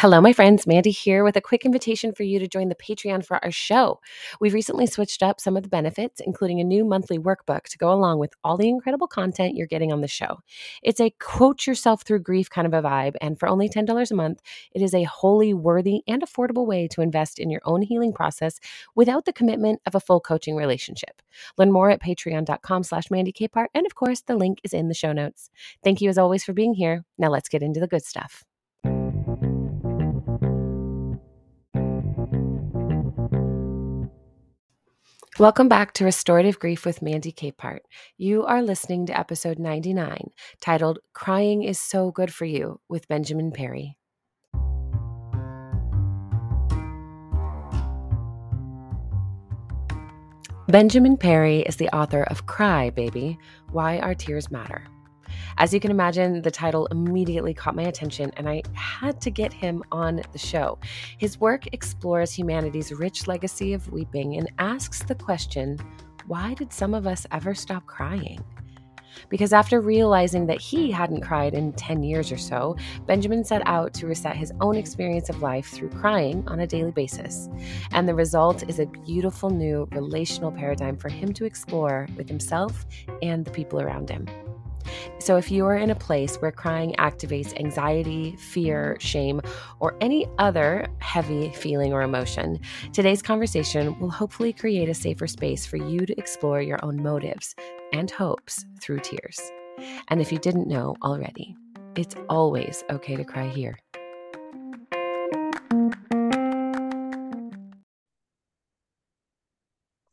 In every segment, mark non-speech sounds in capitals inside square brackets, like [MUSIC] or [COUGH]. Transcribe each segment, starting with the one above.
Hello, my friends. Mandy here with a quick invitation for you to join the Patreon for our show. We've recently switched up some of the benefits, including a new monthly workbook to go along with all the incredible content you're getting on the show. It's a quote yourself through grief kind of a vibe, and for only $10 a month, it is a wholly worthy and affordable way to invest in your own healing process without the commitment of a full coaching relationship. Learn more at patreon.com slash Mandy and of course, the link is in the show notes. Thank you as always for being here. Now let's get into the good stuff. Welcome back to Restorative Grief with Mandy Capehart. You are listening to episode 99, titled Crying is So Good for You with Benjamin Perry. Benjamin Perry is the author of Cry, Baby Why Our Tears Matter. As you can imagine, the title immediately caught my attention, and I had to get him on the show. His work explores humanity's rich legacy of weeping and asks the question why did some of us ever stop crying? Because after realizing that he hadn't cried in 10 years or so, Benjamin set out to reset his own experience of life through crying on a daily basis. And the result is a beautiful new relational paradigm for him to explore with himself and the people around him. So, if you are in a place where crying activates anxiety, fear, shame, or any other heavy feeling or emotion, today's conversation will hopefully create a safer space for you to explore your own motives and hopes through tears. And if you didn't know already, it's always okay to cry here.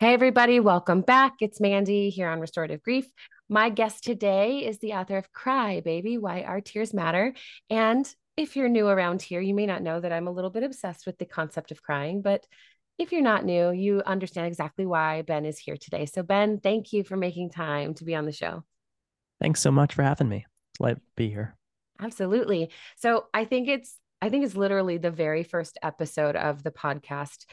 Hey, everybody, welcome back. It's Mandy here on Restorative Grief. My guest today is the author of Cry, Baby Why Our Tears Matter. And if you're new around here, you may not know that I'm a little bit obsessed with the concept of crying, but if you're not new, you understand exactly why Ben is here today. So, Ben, thank you for making time to be on the show. Thanks so much for having me. It's to be here. Absolutely. So, I think it's I think it's literally the very first episode of the podcast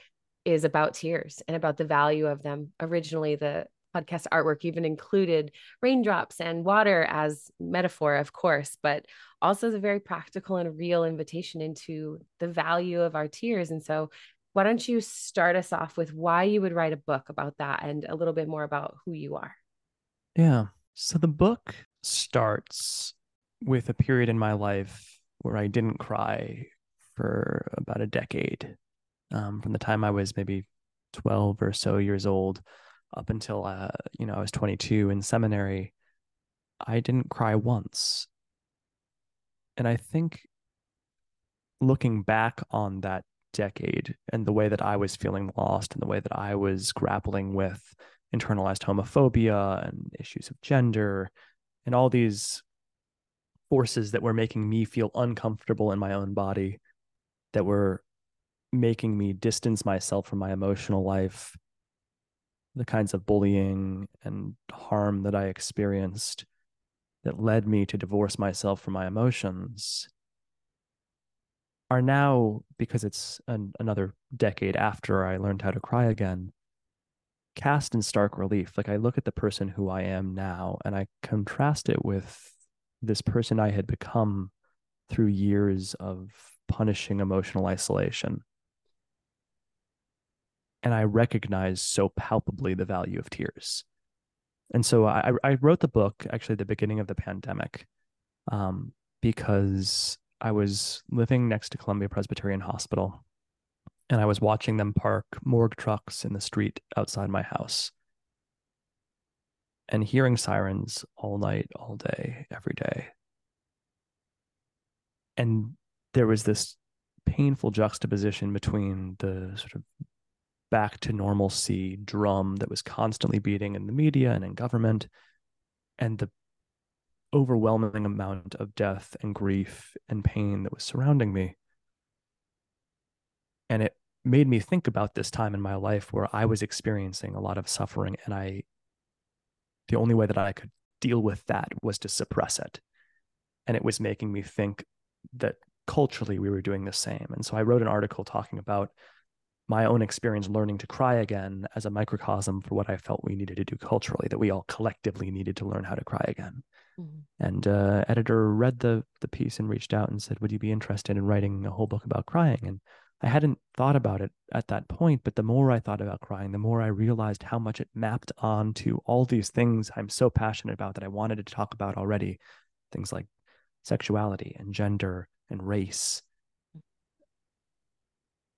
is about tears and about the value of them. Originally, the podcast artwork even included raindrops and water as metaphor, of course, but also the very practical and real invitation into the value of our tears. And so, why don't you start us off with why you would write a book about that and a little bit more about who you are? Yeah. So, the book starts with a period in my life where I didn't cry for about a decade um, from the time I was maybe 12 or so years old up until uh, you know I was 22 in seminary. I didn't cry once. And I think looking back on that decade and the way that I was feeling lost and the way that I was grappling with internalized homophobia and issues of gender and all these forces that were making me feel uncomfortable in my own body that were making me distance myself from my emotional life, the kinds of bullying and harm that I experienced that led me to divorce myself from my emotions are now, because it's an, another decade after I learned how to cry again, cast in stark relief. Like I look at the person who I am now and I contrast it with this person I had become through years of punishing emotional isolation and I recognize so palpably the value of tears. And so I, I wrote the book actually at the beginning of the pandemic um, because I was living next to Columbia Presbyterian Hospital and I was watching them park morgue trucks in the street outside my house and hearing sirens all night, all day, every day. And there was this painful juxtaposition between the sort of back to normalcy drum that was constantly beating in the media and in government. And the overwhelming amount of death and grief and pain that was surrounding me. And it made me think about this time in my life where i was experiencing a lot of suffering and i the only way that i could deal with that was to suppress it. And it was making me think that culturally we were doing the same. And so i wrote an article talking about my own experience learning to cry again as a microcosm for what I felt we needed to do culturally, that we all collectively needed to learn how to cry again. Mm-hmm. And uh, editor read the the piece and reached out and said, "Would you be interested in writing a whole book about crying?" And I hadn't thought about it at that point, but the more I thought about crying, the more I realized how much it mapped onto all these things I'm so passionate about that I wanted to talk about already. Things like sexuality and gender and race,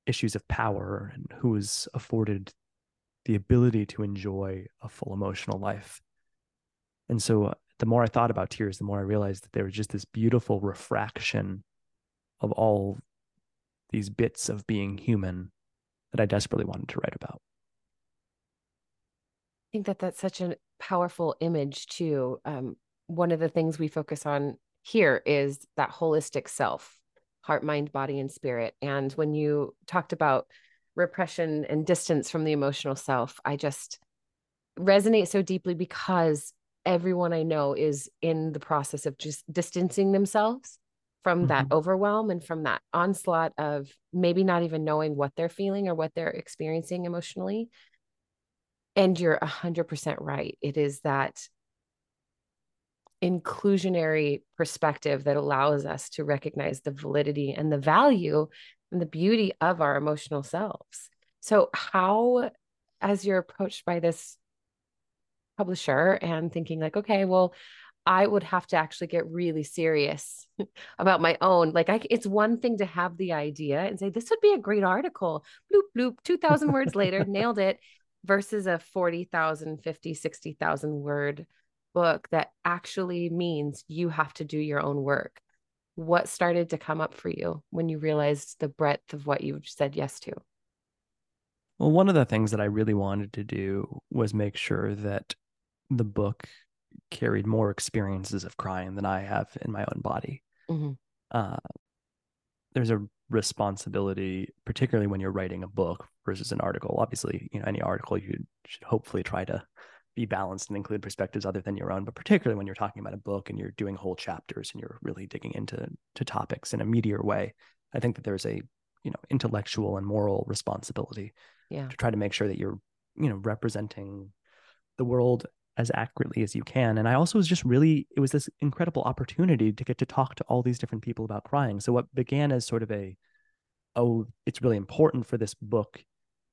issues of power, and who is afforded the ability to enjoy a full emotional life. And so uh, the more I thought about tears, the more I realized that there was just this beautiful refraction of all these bits of being human that I desperately wanted to write about. I think that that's such a powerful image too. Um, one of the things we focus on here is that holistic self, heart, mind, body, and spirit. And when you talked about repression and distance from the emotional self, I just resonate so deeply because everyone I know is in the process of just distancing themselves from mm-hmm. that overwhelm and from that onslaught of maybe not even knowing what they're feeling or what they're experiencing emotionally. And you're 100% right. It is that inclusionary perspective that allows us to recognize the validity and the value and the beauty of our emotional selves. So, how, as you're approached by this publisher and thinking, like, okay, well, I would have to actually get really serious [LAUGHS] about my own. Like, I, it's one thing to have the idea and say, this would be a great article. Bloop, bloop, 2,000 words later, nailed it, versus a 40,000, 50, 60,000 word book that actually means you have to do your own work. What started to come up for you when you realized the breadth of what you said yes to? Well, one of the things that I really wanted to do was make sure that the book carried more experiences of crying than I have in my own body. Mm-hmm. Uh, there's a responsibility, particularly when you're writing a book versus an article. Obviously, you know, any article you should hopefully try to be balanced and include perspectives other than your own. But particularly when you're talking about a book and you're doing whole chapters and you're really digging into to topics in a meatier way, I think that there's a you know intellectual and moral responsibility yeah. to try to make sure that you're you know representing the world as accurately as you can. And I also was just really, it was this incredible opportunity to get to talk to all these different people about crying. So what began as sort of a, oh, it's really important for this book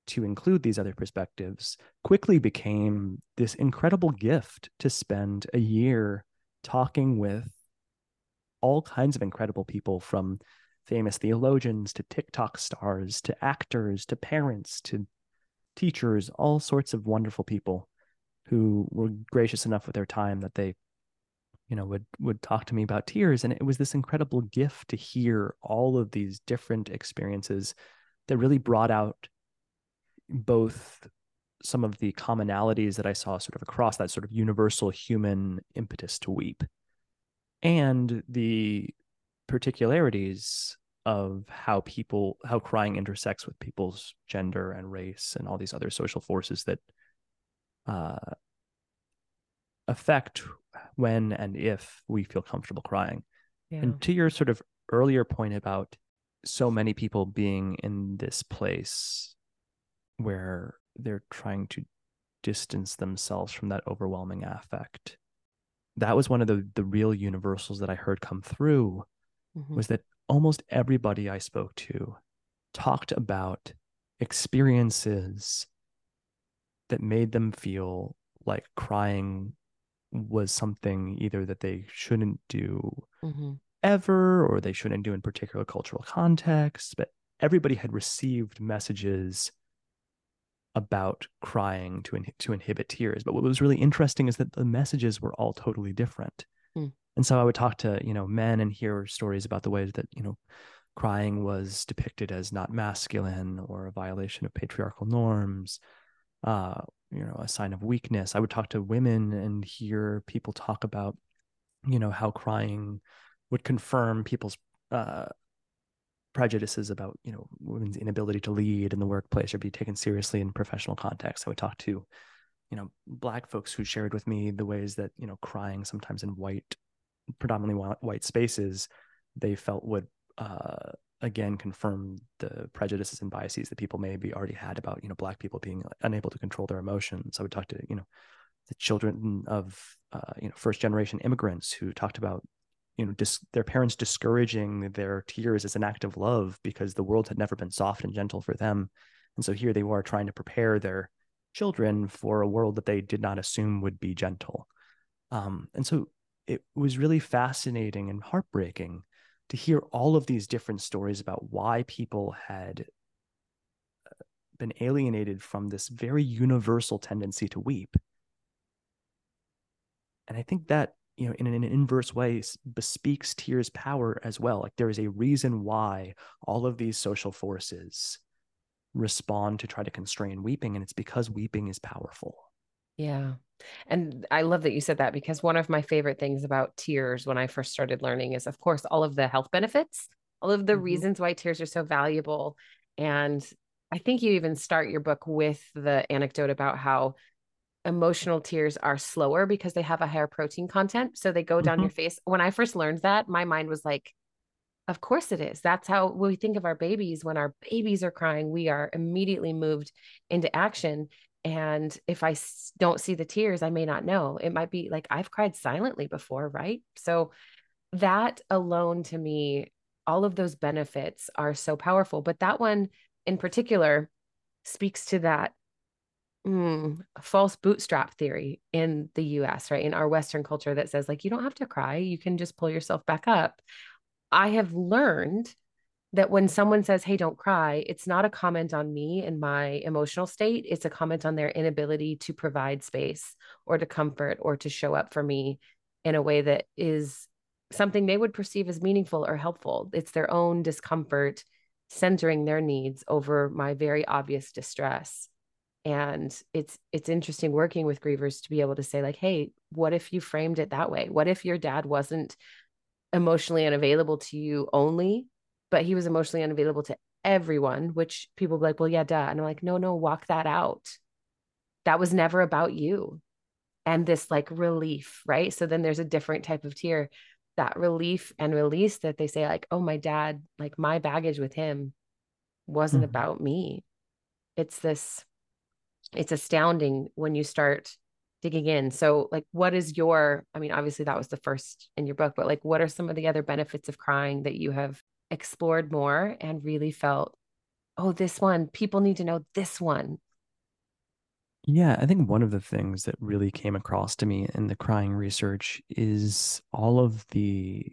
to include these other perspectives quickly became this incredible gift to spend a year talking with all kinds of incredible people from famous theologians to TikTok stars to actors to parents to teachers, all sorts of wonderful people who were gracious enough with their time that they you know would would talk to me about tears. And it was this incredible gift to hear all of these different experiences that really brought out both some of the commonalities that I saw sort of across that sort of universal human impetus to weep and the particularities of how people how crying intersects with people's gender and race and all these other social forces that uh, affect when and if we feel comfortable crying. Yeah. And to your sort of earlier point about so many people being in this place where they're trying to distance themselves from that overwhelming affect. That was one of the the real universals that I heard come through mm-hmm. was that almost everybody I spoke to talked about experiences that made them feel like crying was something either that they shouldn't do mm-hmm. ever or they shouldn't do in particular cultural contexts but everybody had received messages about crying to in, to inhibit tears but what was really interesting is that the messages were all totally different mm. and so i would talk to you know men and hear stories about the ways that you know crying was depicted as not masculine or a violation of patriarchal norms uh, you know, a sign of weakness. I would talk to women and hear people talk about, you know, how crying would confirm people's uh, prejudices about, you know, women's inability to lead in the workplace or be taken seriously in professional context. I would talk to, you know, black folks who shared with me the ways that, you know, crying sometimes in white, predominantly white spaces, they felt would uh, again confirm the prejudices and biases that people maybe already had about you know black people being unable to control their emotions i would talk to you know the children of uh, you know first generation immigrants who talked about you know dis- their parents discouraging their tears as an act of love because the world had never been soft and gentle for them and so here they were trying to prepare their children for a world that they did not assume would be gentle um, and so it was really fascinating and heartbreaking to hear all of these different stories about why people had uh, been alienated from this very universal tendency to weep. And I think that, you know, in an inverse way, bespeaks tears' power as well. Like there is a reason why all of these social forces respond to try to constrain weeping, and it's because weeping is powerful. Yeah. And I love that you said that because one of my favorite things about tears when I first started learning is, of course, all of the health benefits, all of the mm-hmm. reasons why tears are so valuable. And I think you even start your book with the anecdote about how emotional tears are slower because they have a higher protein content. So they go down mm-hmm. your face. When I first learned that, my mind was like, of course it is. That's how we think of our babies. When our babies are crying, we are immediately moved into action. And if I don't see the tears, I may not know. It might be like I've cried silently before, right? So that alone to me, all of those benefits are so powerful. But that one in particular speaks to that mm, false bootstrap theory in the US, right? In our Western culture that says, like, you don't have to cry, you can just pull yourself back up. I have learned that when someone says, Hey, don't cry, it's not a comment on me and my emotional state. It's a comment on their inability to provide space or to comfort or to show up for me in a way that is something they would perceive as meaningful or helpful. It's their own discomfort centering their needs over my very obvious distress. And it's it's interesting working with grievers to be able to say like, "Hey, what if you framed it that way? What if your dad wasn't emotionally unavailable to you only but he was emotionally unavailable to everyone, which people be like, well, yeah, duh. And I'm like, no, no, walk that out. That was never about you. And this like relief, right? So then there's a different type of tear, that relief and release that they say, like, oh, my dad, like my baggage with him wasn't mm-hmm. about me. It's this, it's astounding when you start digging in. So, like, what is your, I mean, obviously that was the first in your book, but like, what are some of the other benefits of crying that you have explored more and really felt, oh, this one, people need to know this one. Yeah, I think one of the things that really came across to me in the crying research is all of the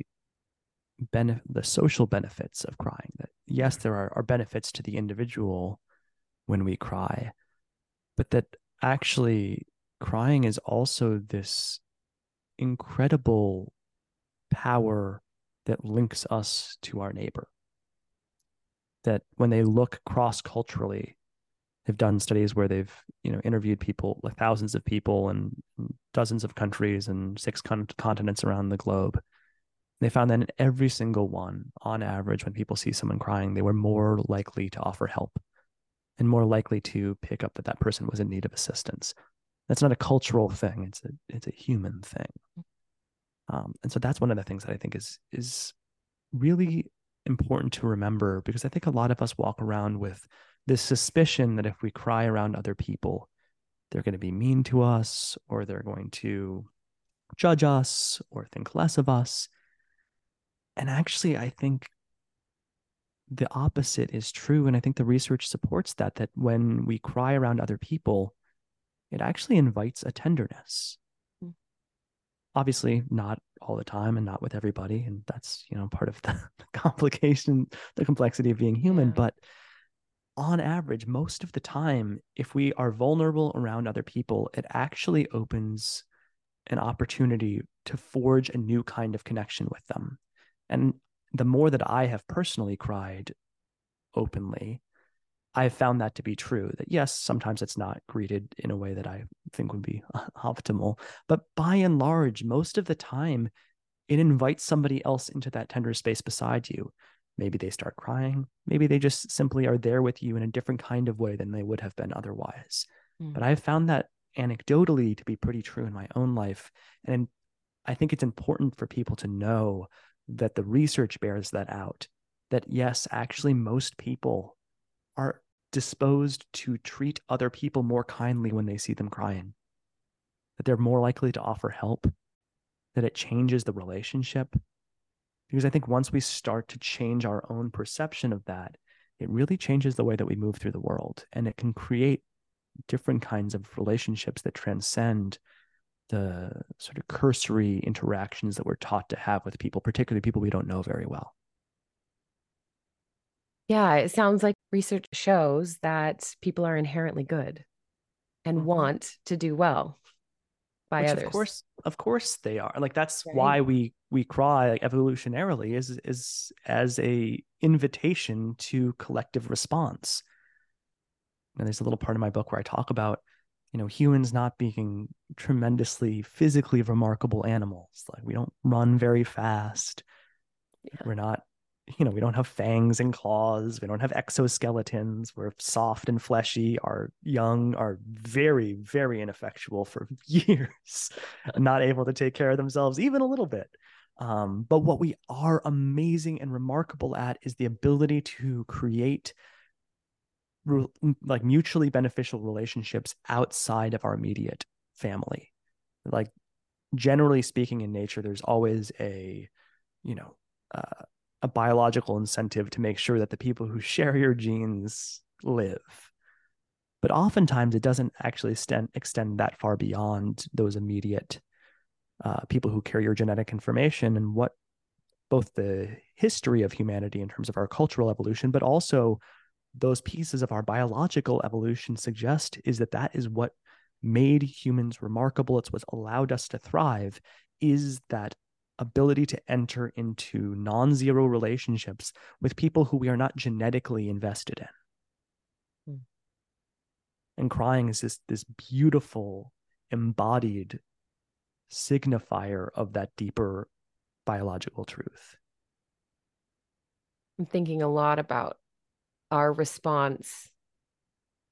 benefit the social benefits of crying that yes there are, are benefits to the individual when we cry but that actually crying is also this incredible power that links us to our neighbor. That when they look cross culturally, they've done studies where they've you know interviewed people like thousands of people in dozens of countries and six con- continents around the globe. They found that in every single one, on average, when people see someone crying, they were more likely to offer help and more likely to pick up that that person was in need of assistance. That's not a cultural thing; it's a it's a human thing. Um, and so that's one of the things that I think is is really important to remember because I think a lot of us walk around with this suspicion that if we cry around other people, they're going to be mean to us or they're going to judge us or think less of us. And actually, I think the opposite is true. And I think the research supports that, that when we cry around other people, it actually invites a tenderness mm. obviously not all the time and not with everybody and that's you know part of the, [LAUGHS] the complication the complexity of being human yeah. but on average most of the time if we are vulnerable around other people it actually opens an opportunity to forge a new kind of connection with them and the more that i have personally cried openly I've found that to be true. That yes, sometimes it's not greeted in a way that I think would be [LAUGHS] optimal, but by and large, most of the time, it invites somebody else into that tender space beside you. Maybe they start crying. Maybe they just simply are there with you in a different kind of way than they would have been otherwise. Mm. But I've found that anecdotally to be pretty true in my own life. And I think it's important for people to know that the research bears that out that yes, actually, most people are disposed to treat other people more kindly when they see them crying, that they're more likely to offer help, that it changes the relationship. Because I think once we start to change our own perception of that, it really changes the way that we move through the world and it can create different kinds of relationships that transcend the sort of cursory interactions that we're taught to have with people, particularly people we don't know very well. Yeah, it sounds like research shows that people are inherently good and mm-hmm. want to do well by Which others. Of course, of course they are. Like that's right. why we we cry like, evolutionarily is is as a invitation to collective response. And there's a little part of my book where I talk about, you know, humans not being tremendously physically remarkable animals. Like we don't run very fast. Yeah. We're not you know, we don't have fangs and claws. We don't have exoskeletons. We're soft and fleshy. Our young are very, very ineffectual for [LAUGHS] years, not able to take care of themselves even a little bit. Um, but what we are amazing and remarkable at is the ability to create re- like mutually beneficial relationships outside of our immediate family. Like generally speaking, in nature, there's always a, you know, uh, a biological incentive to make sure that the people who [LAUGHS] share your genes live. But oftentimes it doesn't actually extend, extend that far beyond those immediate uh, people who carry your genetic information and what both the history of humanity in terms of our cultural evolution, but also those pieces of our biological evolution suggest is that that is what made humans remarkable. It's what allowed us to thrive is that ability to enter into non zero relationships with people who we are not genetically invested in. Mm. And crying is this, this beautiful, embodied signifier of that deeper biological truth. I'm thinking a lot about our response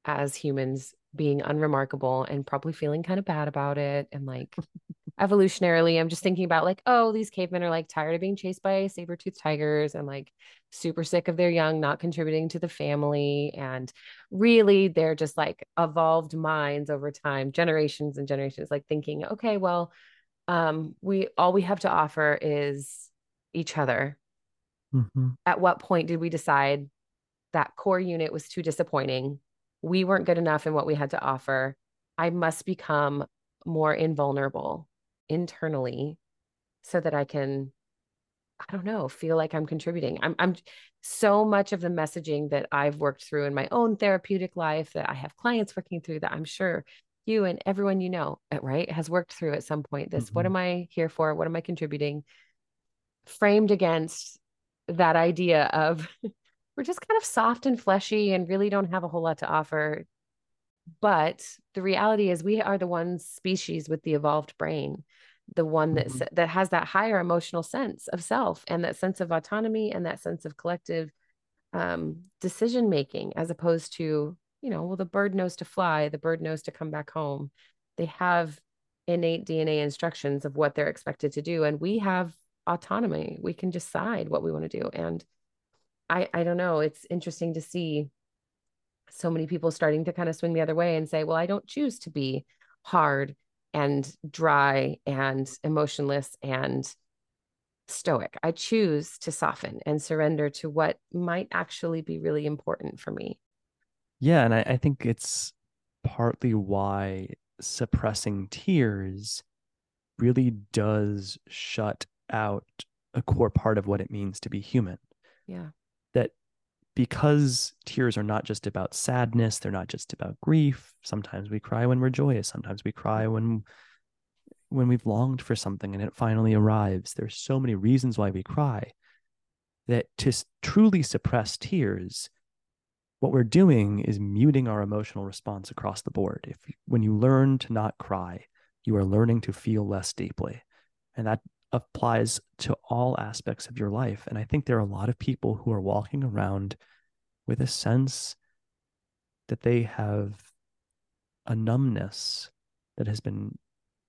as humans being unremarkable and probably feeling kind of bad about it and like [LAUGHS] evolutionarily i'm just thinking about like oh these cavemen are like tired of being chased by saber-toothed tigers and like super sick of their young not contributing to the family and really they're just like evolved minds over time generations and generations like thinking okay well um we all we have to offer is each other mm-hmm. at what point did we decide that core unit was too disappointing we weren't good enough in what we had to offer i must become more invulnerable internally so that I can I don't know, feel like I'm contributing. I'm I'm so much of the messaging that I've worked through in my own therapeutic life that I have clients working through that I'm sure you and everyone you know, uh, right, has worked through at some point this mm-hmm. what am I here for? What am I contributing? Framed against that idea of [LAUGHS] we're just kind of soft and fleshy and really don't have a whole lot to offer. But the reality is we are the one species with the evolved brain the one that mm-hmm. that has that higher emotional sense of self and that sense of autonomy and that sense of collective um, decision making as opposed to you know well the bird knows to fly the bird knows to come back home they have innate dna instructions of what they're expected to do and we have autonomy we can decide what we want to do and i i don't know it's interesting to see so many people starting to kind of swing the other way and say well i don't choose to be hard and dry and emotionless and stoic. I choose to soften and surrender to what might actually be really important for me. Yeah. And I, I think it's partly why suppressing tears really does shut out a core part of what it means to be human. Yeah. Because tears are not just about sadness, they're not just about grief. Sometimes we cry when we're joyous, sometimes we cry when when we've longed for something and it finally arrives. There's so many reasons why we cry that to truly suppress tears, what we're doing is muting our emotional response across the board. If when you learn to not cry, you are learning to feel less deeply. And that applies to all aspects of your life. And I think there are a lot of people who are walking around with a sense that they have a numbness that has been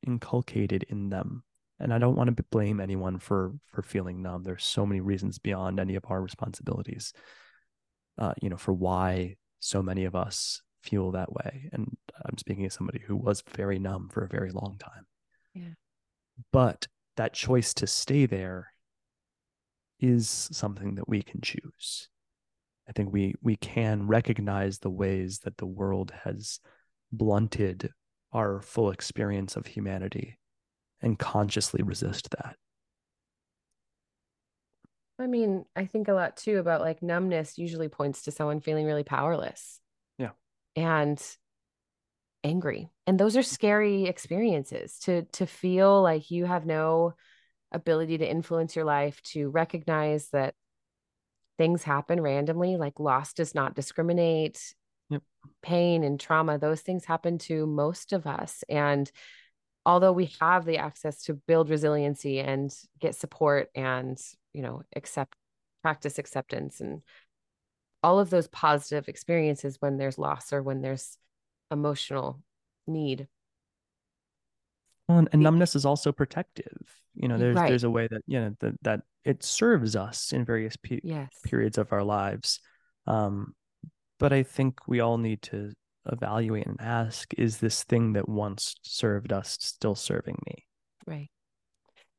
inculcated in them and I don't want to blame anyone for for feeling numb. There's so many reasons beyond any of our responsibilities, uh, you know, for why so many of us feel that way. And I'm speaking as somebody who was very numb for a very long time. Yeah. But that choice to stay there is something that we can choose. I think we we can recognize the ways that the world has blunted our full experience of humanity and consciously resist that. I mean, I think a lot too about like numbness usually points to someone feeling really powerless. Yeah. And angry. And those are scary experiences to to feel like you have no ability to influence your life, to recognize that things happen randomly, like loss does not discriminate. Yep. Pain and trauma, those things happen to most of us. And although we have the access to build resiliency and get support and, you know, accept, practice acceptance and all of those positive experiences when there's loss or when there's emotional need. Well, and, and numbness is also protective. You know, there's Right. there's a way that you know that that it serves us in various pe- Yes. periods of our lives. Um, but I think we all need to evaluate and ask: Is this thing that once served us still serving me? Right.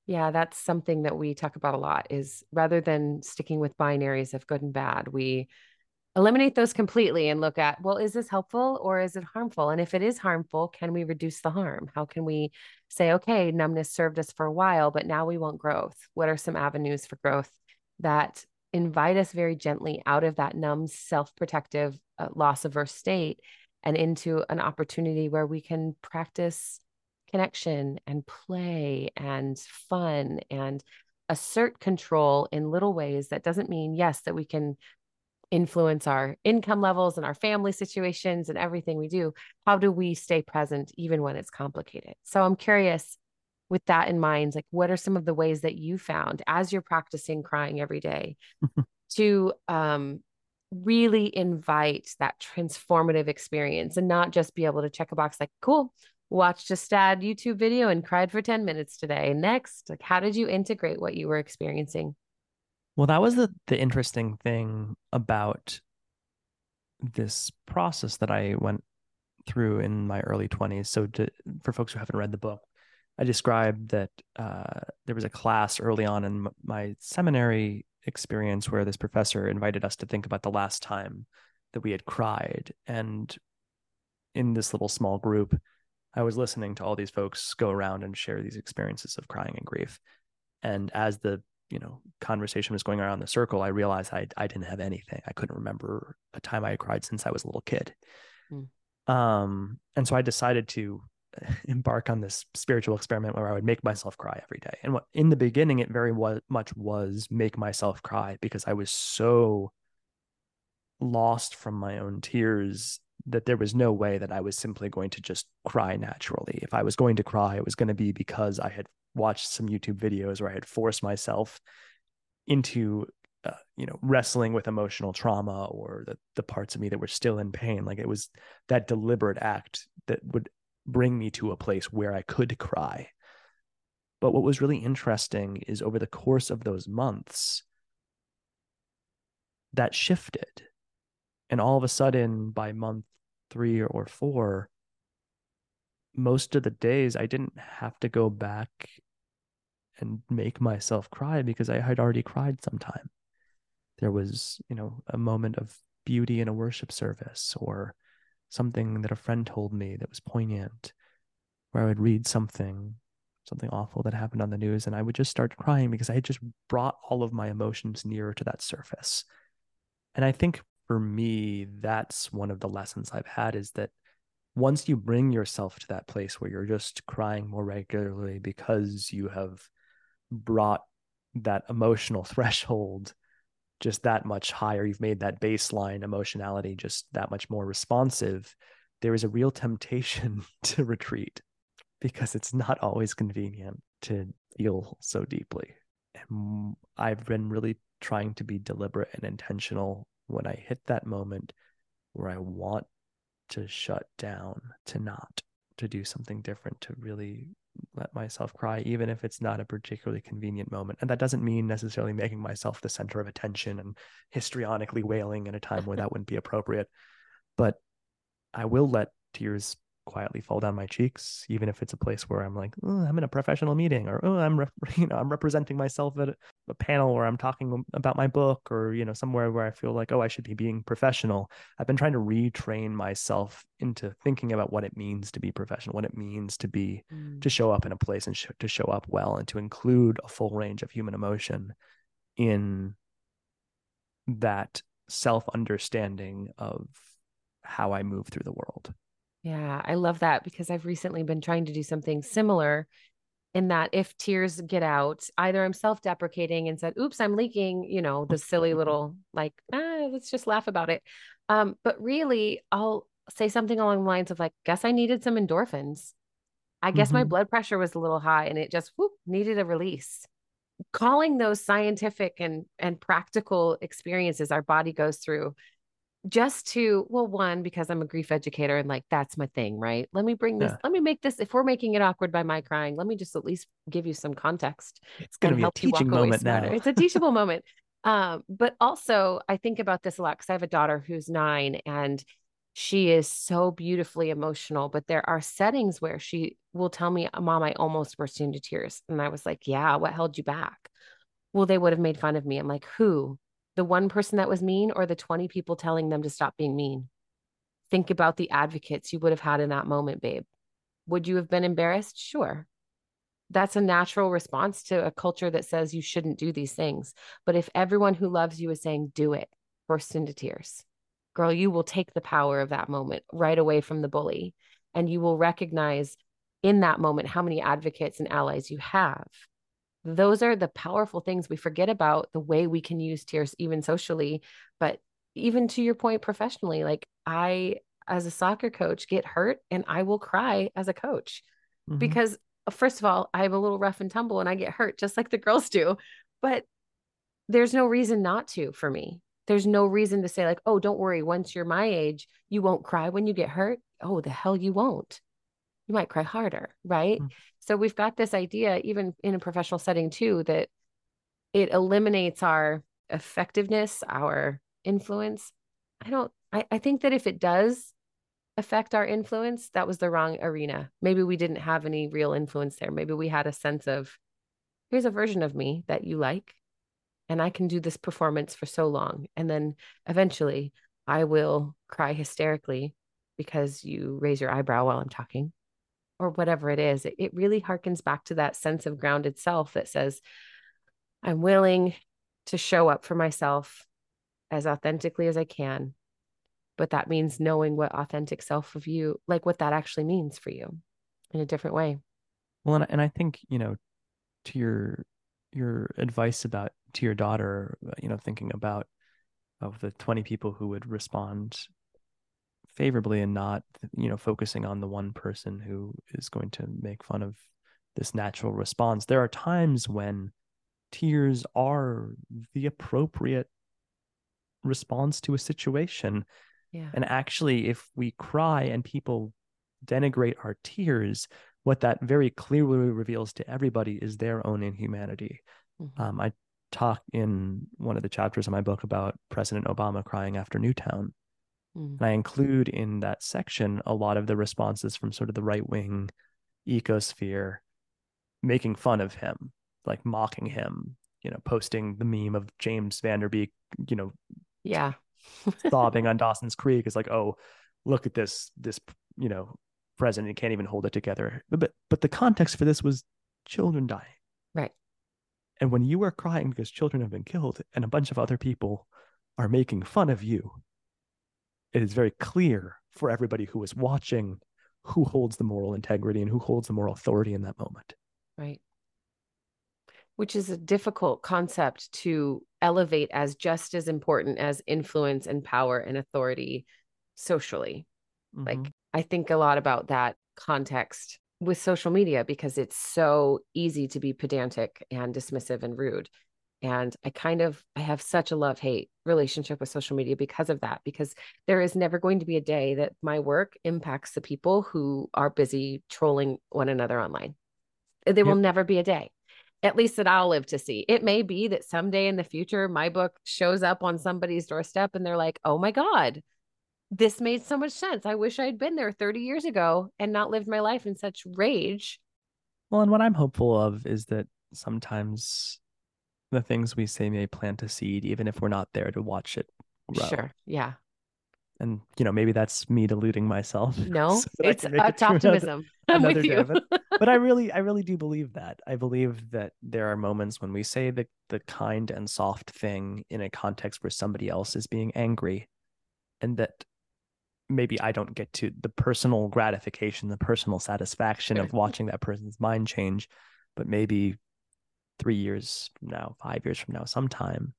Yeah, that's something that we talk about a lot is rather than sticking with binaries of good and bad, we eliminate those completely and look at, well, is this helpful or is it harmful? And if it is harmful, can we reduce the harm? How can we say, okay, numbness served us for a while, but now we want growth? What are some avenues for growth that invite us very gently out of that numb, self protective, uh, loss averse state and into an opportunity where we can practice connection and play and fun and assert control in little ways that doesn't mean yes that we can influence our income levels and our family situations and everything we do how do we stay present even when it's complicated? So i'm curious with that in mind like what are some of the ways that you found as you're practicing crying every day [LAUGHS] to um really invite that transformative experience and not just be able to check a box like cool watched a sad youtube video and cried for 10 minutes today. Next like how did you integrate what you were experiencing Well, that was the the interesting thing about this process that I went through in my early 20s. So to, for folks who haven't read the book, I described that uh, there was a class early on in my seminary experience where this professor invited us to think about the last time that we had cried. And in this little small group, I was listening to all these folks go around and share these experiences of crying and grief. And as the you know conversation was going around the circle, I realized I I didn't have anything. I couldn't remember a time I cried since I was a little kid. Hmm. Um, and so I decided to [LAUGHS] embark on this spiritual experiment where I would make myself cry every day. And what in the beginning, it very wa- much was make myself cry because I was so lost from my own tears that there was no way that I was simply going to just cry naturally. If I was going to cry, it was going to be because I had watched some YouTube videos where I had forced myself into uh, you know wrestling with emotional trauma or the the parts of me that were still in pain. Like it was that deliberate act that would bring me to a place where I could cry. But what was really interesting is over the course of those months that shifted. And all of a sudden by month 3 or 4 most of the days I didn't have to go back and make myself cry because I had already cried sometime. There was, you know, a moment of beauty in a worship service or something that a friend told me that was poignant, where I would read something, something awful that happened on the news, and I would just start crying because I had just brought all of my emotions nearer to that surface. And I think for me, that's one of the lessons I've had is that once you bring yourself to that place where you're just crying more regularly because you have brought that emotional [LAUGHS] threshold just that much higher, you've made that baseline emotionality just that much more responsive, there is a real temptation [LAUGHS] to retreat because it's not always convenient to feel so deeply. And I've been really trying to be deliberate and intentional when I hit that moment where I want to shut down, to not, to do something different, to really let myself cry, even if it's not a particularly convenient moment. And that doesn't mean necessarily making myself the center of attention and histrionically wailing in a time where that wouldn't be appropriate. But I will let tears quietly fall down my cheeks, even if it's a place where I'm like, oh, I'm in a professional meeting, or oh, I'm re- [LAUGHS] you know I'm representing myself at a panel where I'm talking about my book, or you know somewhere where I feel like oh I should be being professional. I've been trying to retrain myself into thinking about what it means to be professional, what it means to be mm. to show up in a place and sh- to show up well, and to include a full range of human emotion in that self understanding of how I move through the world. Yeah, I love that because I've recently been trying to do something similar in that if tears get out, either I'm self deprecating and said, oops, I'm leaking, you know, the silly [LAUGHS] little, like, ah, let's just laugh about it. Um, but really, I'll say something along the lines of, like, guess I needed some endorphins. I guess mm-hmm. my blood pressure was a little high and it just whoop, needed a release. Calling those scientific and and practical experiences our body goes through just to well one because i'm a grief educator and like that's my thing right? Let me bring this yeah. let me make this if we're making it awkward by my crying let me just at least give you some context it's going to be a teaching moment now. it's a teachable moment. Um, but also i think about this a lot because i have a daughter who's nine and she is so beautifully emotional but there are settings where she will tell me mom i almost burst into tears. And i was like yeah what held you back? Well they would have made fun of me. I'm like who the one person that was mean or the 20 people telling them to stop being mean? Think about the advocates you would have had in that moment, babe. Would you have been embarrassed? Sure. That's a natural response to a culture that says you shouldn't do these things. But if everyone who loves you is saying, do it, burst into tears, girl, you will take the power of that moment right away from the bully. And you will recognize in that moment how many advocates and allies you have those are the powerful things we forget about the way we can use tears even socially but even to your point professionally like i as a soccer coach get hurt and i will cry as a coach mm-hmm. because uh, first of all i have a little rough and tumble and i get hurt just like the girls do but there's no reason not to for me. There's no reason to say like oh don't worry once you're my age you won't cry when you get hurt. Oh the hell you won't you might cry harder right mm-hmm. So we've got this idea, even in a professional setting too, that it eliminates our effectiveness, our influence. I don't, I, I think that if it does affect our influence, that was the wrong arena. Maybe we didn't have any real influence there. Maybe we had a sense of, here's a version of me that you like, and I can do this performance for so long. And then eventually I will cry hysterically because you raise your eyebrow while I'm talking or whatever it is, it, it really harkens back to that sense of grounded self that says, I'm willing to show up for myself as authentically as I can. But that means knowing what authentic self of you, like what that actually means for you in a different way. Well, and, and I think, you know, to your your advice about to your daughter, uh, you know, thinking about of the 20 people who would respond favorably and not you know focusing on the one person who is going to make fun of this natural response there are times when tears are the appropriate response to a situation yeah. and actually if we cry and people denigrate our tears what that very clearly reveals to everybody is their own inhumanity mm-hmm. um, i talk in one of the chapters of my book about president obama crying after newtown Mm. And I include in that section a lot of the responses from sort of the right wing ecosphere making fun of him, like mocking him, you know, posting the meme of James Van Der Beek, you know, yeah, [LAUGHS] sobbing on Dawson's Creek is like, oh, look at this, this, you know, president can't even hold it together. But but the context for this was children dying. Right. And when you are crying because children have been killed and a bunch of other people are making fun of you, it is very clear for everybody who is watching who holds the moral integrity and who holds the moral authority in that moment. Right. Which is a difficult concept to elevate as just as important as influence and power and authority socially. Mm-hmm. Like, I think a lot about that context with social media because it's so easy to be pedantic and dismissive and rude and i kind of i have such a love hate relationship with social media because of that because there is never going to be a day that my work impacts the people who are busy trolling one another online eh, There will never be a day, at least that I'll live to see. It may be that someday in the future, my book shows up on somebody's doorstep and they're like, oh my God, this made so much sense. I wish I'd been there 30 years ago and not lived my life in such rage. Well, and what I'm hopeful of is that sometimes the things we say may plant a seed, even if we're not there to watch it grow. Sure. Yeah. And you know, maybe that's me deluding myself. [LAUGHS] No, so it's, it's [LAUGHS] optimism. [LAUGHS] Another, another but I really, I really do believe that. I believe that there are moments when we say the the kind and soft thing in a context where somebody else is being angry, and that maybe I don't get to the personal gratification, the personal satisfaction of watching that person's mind change, but maybe three years from now, five years from now, sometime,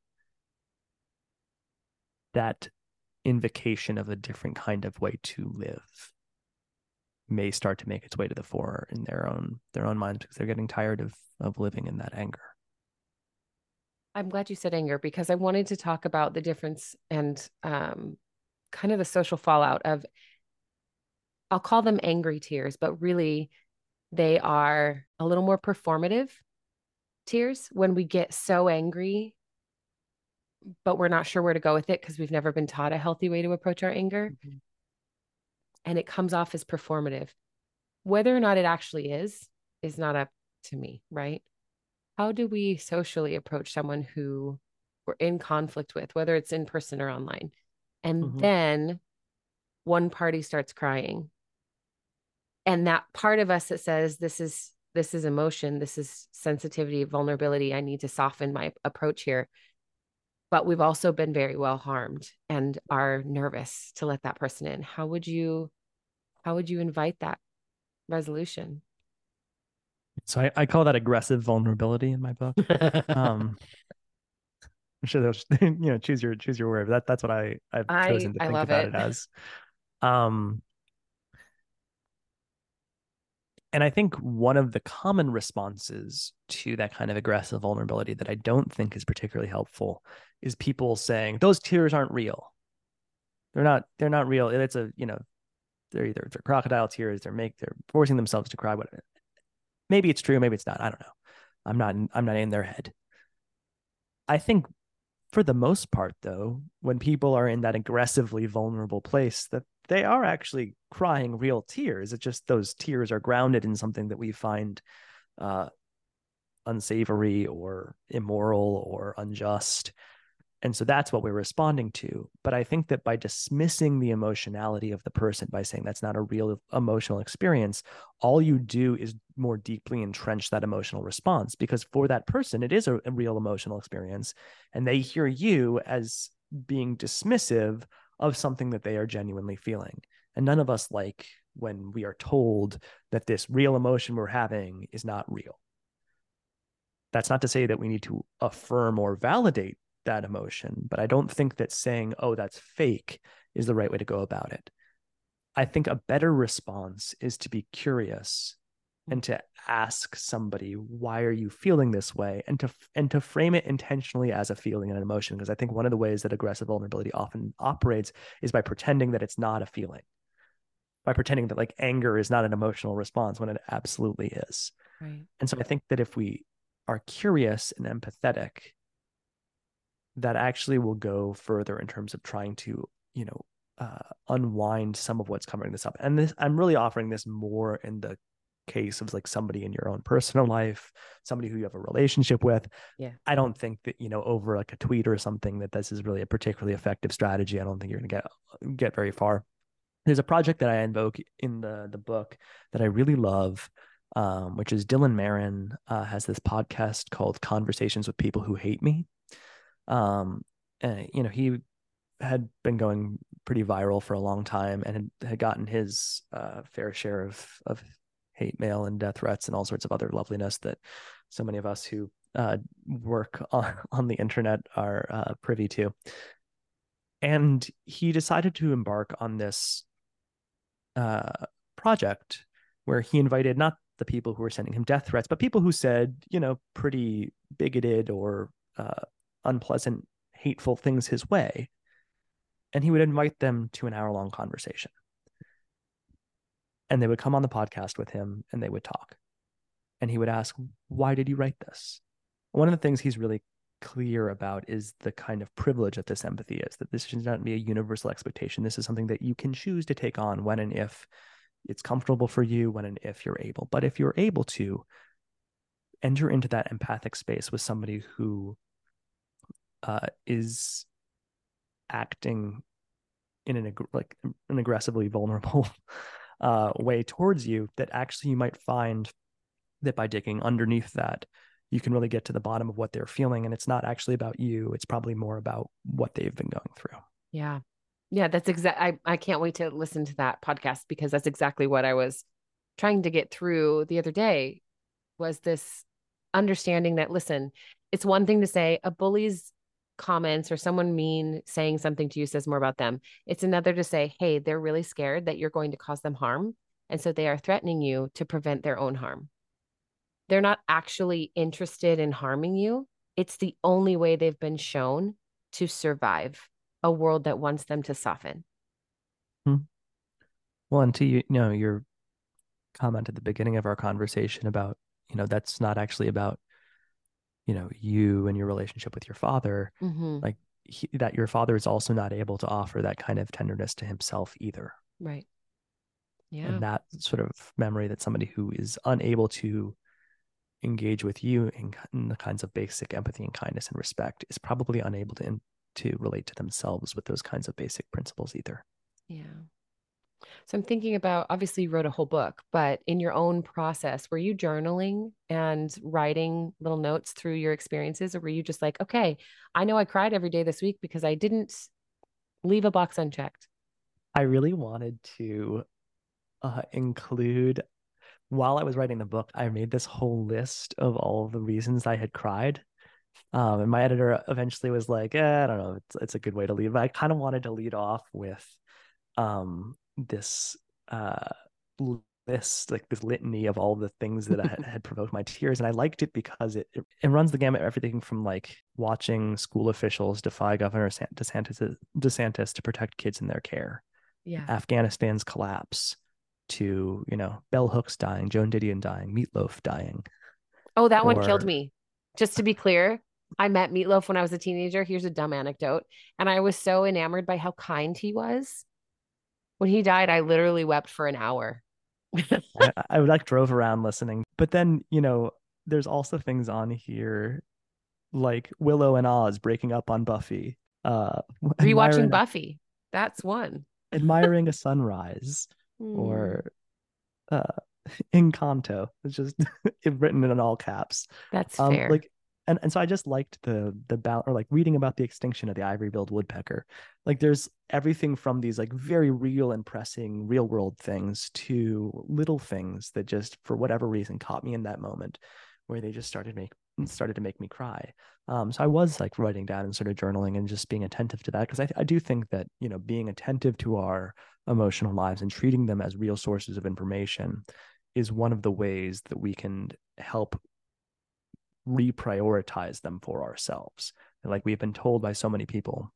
that invocation of a different kind of way to live may start to make its way to the fore in their own their own minds because they're getting tired of of living in that anger. I'm glad you said anger because I wanted to talk about the difference and um, kind of the social fallout of I'll call them angry tears, but really they are a little more performative tears when we get so angry but we're not sure where to go with it because we've never been taught a healthy way to approach our anger. Mm-hmm. and it comes off as performative. Whether or not it actually is is not up to me right? How do we socially approach someone who we're in conflict with whether it's in person or online? And mm-hmm. then one party starts crying. And that part of us that says this is this is emotion this is sensitivity vulnerability i need to soften my approach here but we've also been very well harmed and are nervous to let that person in how would you how would you invite that resolution so i, I call that aggressive vulnerability in my book um [LAUGHS] I'm sure they'll [LAUGHS] you know choose your choose your word. That that's what I I've chosen to I, think I about it. it as. Um, and I think one of the common responses to that kind of aggressive vulnerability that I don't think is particularly helpful is people saying those tears aren't real. They're not. They're not real. It's a you know, they're either they're crocodile tears. They're make they're forcing themselves to cry. Whatever. Maybe it's true. Maybe it's not. I don't know. I'm not. I'm not in their head. I think for the most part though when people are in that aggressively vulnerable place that they are actually crying real tears it's just those tears are grounded in something that we find uh, unsavory or immoral or unjust and so that's what we're responding to. But I think that by dismissing the emotionality of the person, by saying that's not a real emotional experience, all you do is more deeply entrench that emotional response because for that person, it is a, a real emotional experience. And they hear you as being dismissive of something that they are genuinely feeling. And none of us like when we are told that this real emotion we're having is not real. That's not to say that we need to affirm or validate that emotion. But I don't think that saying, oh, that's fake is the right way to go about it. I think a better response is to be curious and to ask somebody why are you feeling this way? and to and to frame it intentionally as a feeling and an emotion because i think one of the ways that aggressive vulnerability often operates is by pretending that it's not a feeling. By pretending that like anger is not an emotional response when it absolutely is. Right. And so i think that if we are curious and empathetic that actually will go further in terms of trying to, you know, uh, unwind some of what's covering this up. And this, I'm really offering this more in the case of like somebody in your own personal life, somebody who you have a relationship with. Yeah. I don't think that, you know, over like a tweet or something that this is really a particularly effective strategy. I don't think you're going to get, get very far. There's a project that I invoke in the, the book that I really love. Um, which is Dylan Marron uh, has this podcast called Conversations with People Who Hate Me. Um, and, you know, he had been going pretty viral for a long time and had, had gotten his uh, fair share of of hate mail and death threats and all sorts of other loveliness that so many of us who uh, work [LAUGHS] on, on the internet are uh, privy to. And he decided to embark on this uh, project where he invited not the people who were sending him death threats, but people who said, you know, pretty bigoted or uh, unpleasant, hateful things his way. And he would invite them to an hour long conversation. And they would come on the podcast with him and they would talk. and he would ask, Why did you write this? One of the things he's really clear about is the kind of privilege that this empathy is, that this should not be a universal expectation. This is something that you can choose to take on when and if it's comfortable for you, when and if you're able. But if you're able to enter into that empathic space with somebody who uh, is acting in an like an aggressively vulnerable uh, way towards you, that actually you might find that by digging underneath that, you can really get to the bottom of what they're feeling. And it's not actually about you, it's probably more about what they've been going through. Yeah. Yeah. That's exact. I, I can't wait to listen to that podcast because that's exactly what I was trying to get through the other day was this understanding that, listen, it's one thing to say a bully's comments or someone mean saying something to you says more about them. It's another to say, hey, they're really scared that you're going to cause them harm. And so they are threatening you to prevent their own harm they're not actually interested in harming you. It's the only way they've been shown to survive a world that wants them to soften. Hmm. Well, and to you, you know, your comment at the beginning of our conversation about, you know, that's not actually about, you know, you and your relationship with your father. Mm-hmm. Like he, that your father is also not able to offer that kind of tenderness to himself either. Right. Yeah. And that sort of memory that somebody who is unable to engage with you in, in, the kinds of basic empathy and kindness and respect is probably unable to in, to relate to themselves with those kinds of basic principles either. Yeah. So I'm thinking about obviously you wrote a whole book, but in your own process, were you journaling and writing little notes through your experiences or were you just like, okay, I know I cried every day this week because I didn't leave a box unchecked? I really wanted to uh, include while I was writing the book, I made this whole list of all the reasons I had cried. Um, and my editor eventually was like, eh, I don't know, it's, it's a good way to lead. But I kind of wanted to lead off with um, this uh, list, like this litany of all the things that had, had, provoked my tears. And I liked it because it, it, it runs the gamut of everything from like watching school officials defy Governor DeSantis, DeSantis to protect kids in their care, yeah. Afghanistan's collapse, to you know bell hooks dying joan didion dying meatloaf dying oh that or... one killed me just to be clear i met meatloaf when i was a teenager here's a dumb anecdote and i was so enamored by how kind he was when he died i literally wept for an hour [LAUGHS] I, I like drove around listening but then you know there's also things on here like willow and oz breaking up on buffy uh rewatching buffy that's one [LAUGHS] admiring a sunrise mm. or uh [LAUGHS] Encanto. It's just written in all caps. That's um, fair. Like and, and so I just liked the the balance or like reading about the extinction of the ivory-billed woodpecker. Like there's everything from these like very real and pressing real world things to little things that just for whatever reason caught me in that moment where they just started make started to make me cry. Um, so I was like writing down and sort of journaling and just being attentive to that because I, I do think that you know being attentive to our emotional lives and treating them as real sources of information is one of the ways that we can help reprioritize them for ourselves. And like we've been told by so many people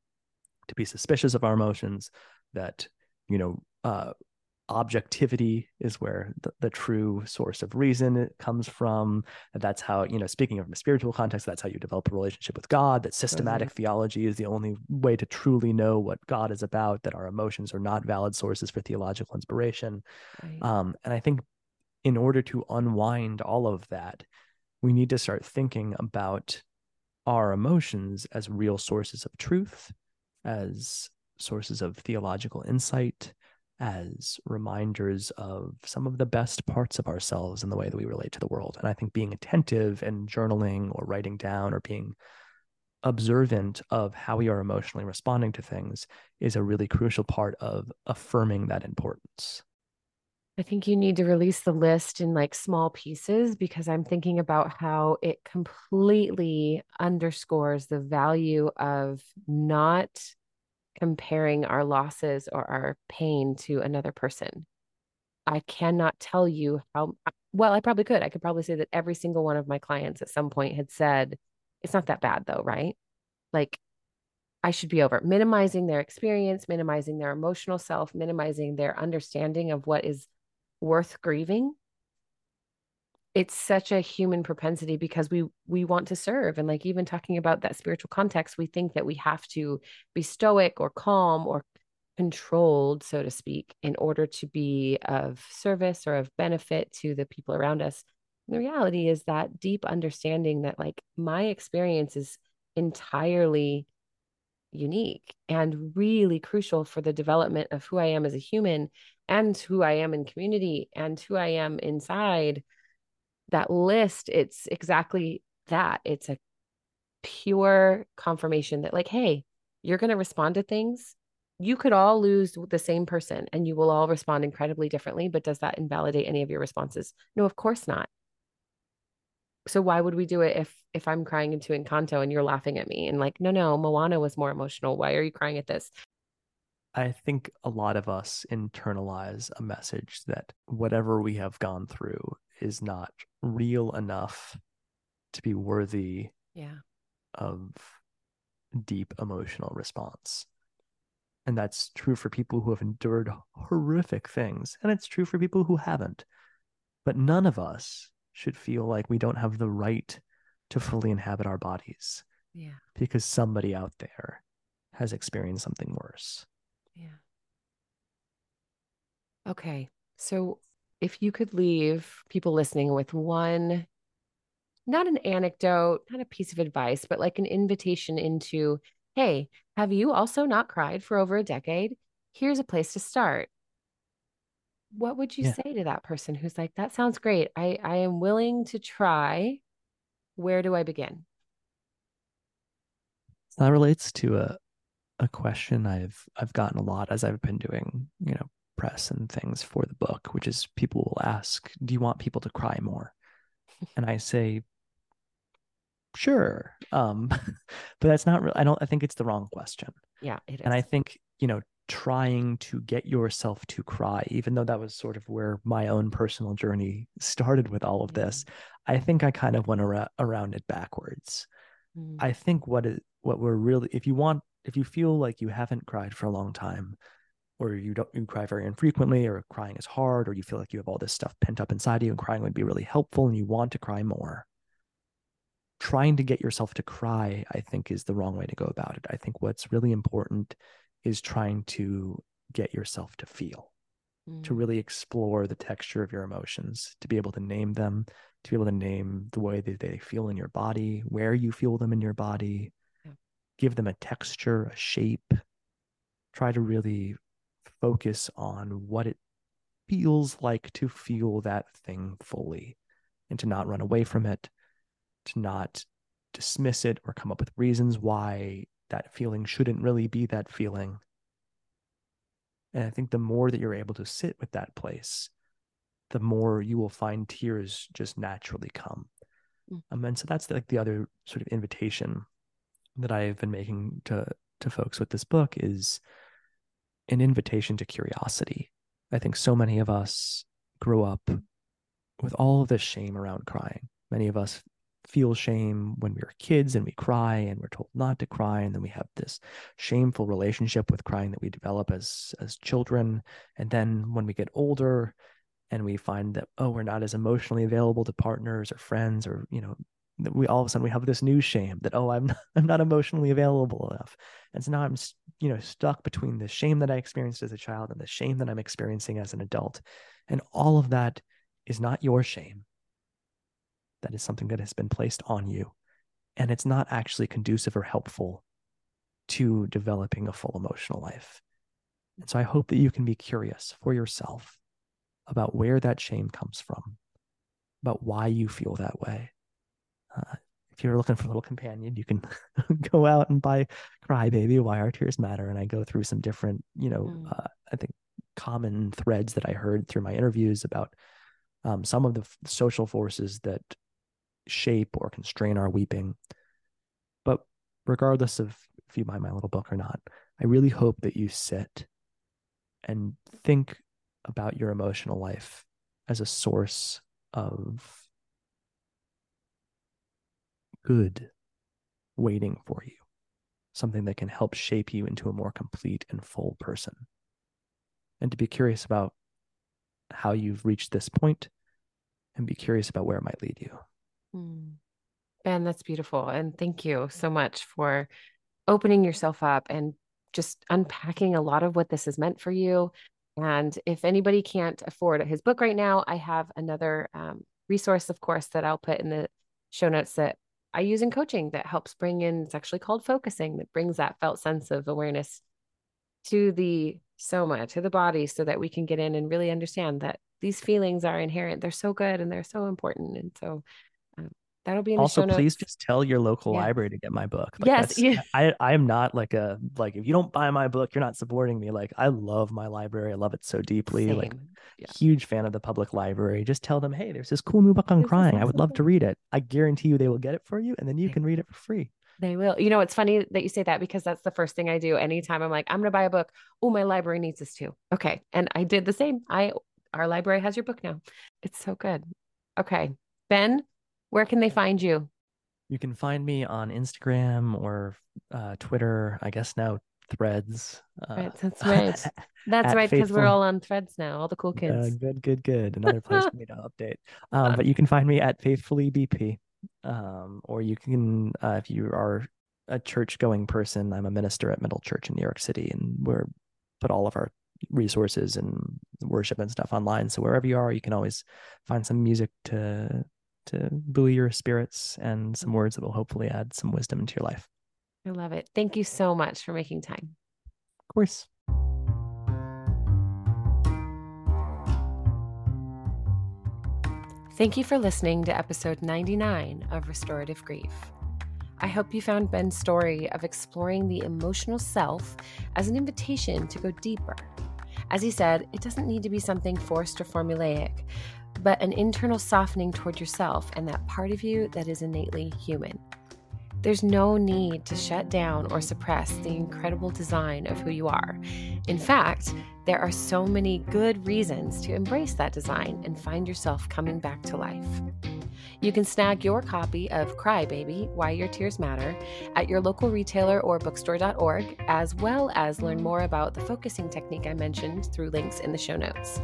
to be suspicious of our emotions, that you know uh, objectivity is where the, the, true source of reason comes from that's how you know speaking of a spiritual context that's how you develop a relationship with god that systematic mm-hmm. theology is the only way to truly know what god is about that our emotions are not valid sources for theological inspiration right. um, and i think in order to unwind all of that we need to start thinking about our emotions as real sources of truth as sources of theological insight as reminders of some of the best parts of ourselves and the way that we relate to the world. And I think being attentive and journaling or writing down or being observant of how we are emotionally responding to things is a really crucial part of affirming that importance. I think you need to release the list in like small pieces because I'm thinking about how it completely underscores the value of not comparing our losses or our pain to another person. I cannot tell you how well I probably could. I could probably say that every single one of my clients at some point had said, it's not that bad though, right? Like I should be over minimizing their experience, minimizing their emotional self, minimizing their understanding of what is worth grieving. it's such a human propensity because we we want to serve and like even talking about that spiritual context we think that we have to be stoic or calm or controlled so to speak in order to be of service or of benefit to the people around us and the reality is that deep understanding that like my experience is entirely unique and really crucial for the development of who I am as a human and who I am in community and who I am inside that list, it's exactly that. It's a pure confirmation that, like, hey, you're going to respond to things. You could all lose the same person and you will all respond incredibly differently. But does that invalidate any of your responses? No, of course not. So why would we do it if if I'm crying into Encanto and you're laughing at me and like, no, no, Moana was more emotional. Why are you crying at this? I think a lot of us internalize a message that whatever we have gone through is not real enough to be worthy yeah. of deep emotional response. And that's true for people who have endured horrific things. And it's true for people who haven't. But none of us should feel like we don't have the right to fully inhabit our bodies. Yeah. Because somebody out there has experienced something worse. Yeah. Okay. So if you could leave people listening with one, not an anecdote, not a piece of advice, but like an invitation into, hey, have you also not cried for over a decade? Here's a place to start. What would you yeah. say to that person who's like, that sounds great. I, I am willing to try. Where do I begin? That relates to a a question I've I've gotten a lot as I've been doing, you know, press and things for the book, which is people will ask, "Do you want people to cry more?" and I say, "Sure," um, [LAUGHS] but that's not. Re- I don't. I think it's the wrong question. Yeah, it is. And I think you know, trying to get yourself to cry, even though that was sort of where my own personal journey started with all of this, I think I kind of went ar- around it backwards. Mm. I think what is what we're really, if you want, if you feel like you haven't cried for a long time, or you don't you cry very infrequently or crying is hard or you feel like you have all this stuff pent up inside you and crying would be really helpful and you want to cry more trying to get yourself to cry i think is the wrong way to go about it i think what's really important is trying to get yourself to feel mm. to really explore the texture of your emotions to be able to name them to be able to name the way that they feel in your body where you feel them in your body yeah. give them a texture a shape try to really focus on what it feels like to feel that thing fully and to not run away from it, to not dismiss it or come up with reasons why that feeling shouldn't really be that feeling. And I think the more that you're able to sit with that place, the more you will find tears just naturally come. Mm. Um, and so that's like the other sort of invitation that I've been making to to folks with this book is an invitation to curiosity. I think so many of us grow up with all of this shame around crying. Many of us feel shame when we were kids and we cry and we're told not to cry and then we have this shameful relationship with crying that we develop as as children. And then when we get older and we find that oh we're not as emotionally available to partners or friends or you know we all of a sudden we have this new shame that oh I'm [LAUGHS] not, I'm not emotionally available enough, and so now I'm you know stuck between the shame that I experienced as a child and the shame that I'm experiencing as an adult, and all of that is not your shame. That is something that has been placed on you, and it's not actually conducive or helpful to developing a full emotional life. And so I hope that you can be curious for yourself about where that shame comes from, about why you feel that way uh, if you're looking for a little companion, you can [LAUGHS] go out and buy Cry Baby, Why Our Tears Matter. And I go through some different, you know, mm. uh, I think common threads that I heard through my interviews about um, some of the f- social forces that shape or constrain our weeping. But regardless of if you buy my little book or not, I really hope that you sit and think about your emotional life as a source of good waiting for you, something that can help shape you into a more complete and full person. And to be curious about how you've reached this point and be curious about where it might lead you. Mm. Ben, that's beautiful. And thank you so much for opening yourself up and just unpacking a lot of what this has meant for you. And if anybody can't afford his book right now, I have another um, resource, of course, that I'll put in the show notes that I use in coaching that helps bring in, it's actually called focusing, that brings that felt sense of awareness to the soma, to the body, so that we can get in and really understand that these feelings are inherent. They're so good and they're so important. And so that'll be in also please just tell your local Yeah. library to get my book like Yes, yeah. [LAUGHS] i i am not like a like if you don't buy my book you're not supporting me like i love my library i love it so deeply like Yeah. huge fan of the public library just tell them hey there's this cool new book on crying i would love to read it i guarantee you they will get it for you and then you can read it for free They will. You know, it's funny that you say that because that's the first thing I do anytime I'm like, I'm going to buy a book. Oh, my library needs this too. Okay. And I did the same. I, our library has your book now. It's so good. Okay. Ben, where can they find you? you can find me on instagram or uh, twitter i guess now threads uh, [LAUGHS] Right, that's right. That's right. Because we're all on threads now, all the cool Uh, kids. good, good, good. Another [LAUGHS] place for me to update. Um, but you can find me at Faithfully BP, um, or you can, uh, if you are a church-going person, I'm a minister at Middle Church in New York City, and we're put all of our resources and worship and stuff online. So wherever you are, you can always find some music to to buoy your spirits and some mm-hmm. words that will hopefully add some wisdom into your life. I love it. Thank you so much for making time. Of course. Thank you for listening to episode 99 of Restorative Grief. I hope you found Ben's story of exploring the emotional self as an invitation to go deeper. As he said, it doesn't need to be something forced or formulaic, but an internal softening toward yourself and that part of you that is innately human. There's no need to shut down or suppress the incredible design of who you are. In fact, there are so many good reasons to embrace that design and find yourself coming back to life. You can snag your copy of Cry Baby Why Your Tears Matter at your local retailer or bookstore.org, as well as learn more about the focusing technique I mentioned through links in the show notes.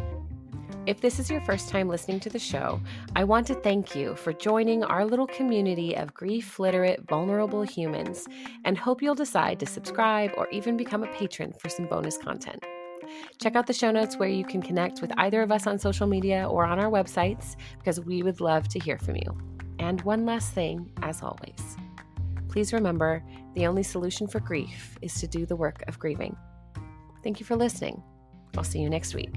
If this is your first time listening to the show, I want to thank you for joining our little community of grief literate, vulnerable humans and hope you'll decide to subscribe or even become a patron for some bonus content. Check out the show notes where you can connect with either of us on social media or on our websites because we would love to hear from you. And one last thing, as always, please remember the only solution for grief is to do the work of grieving. Thank you for listening. I'll see you next week.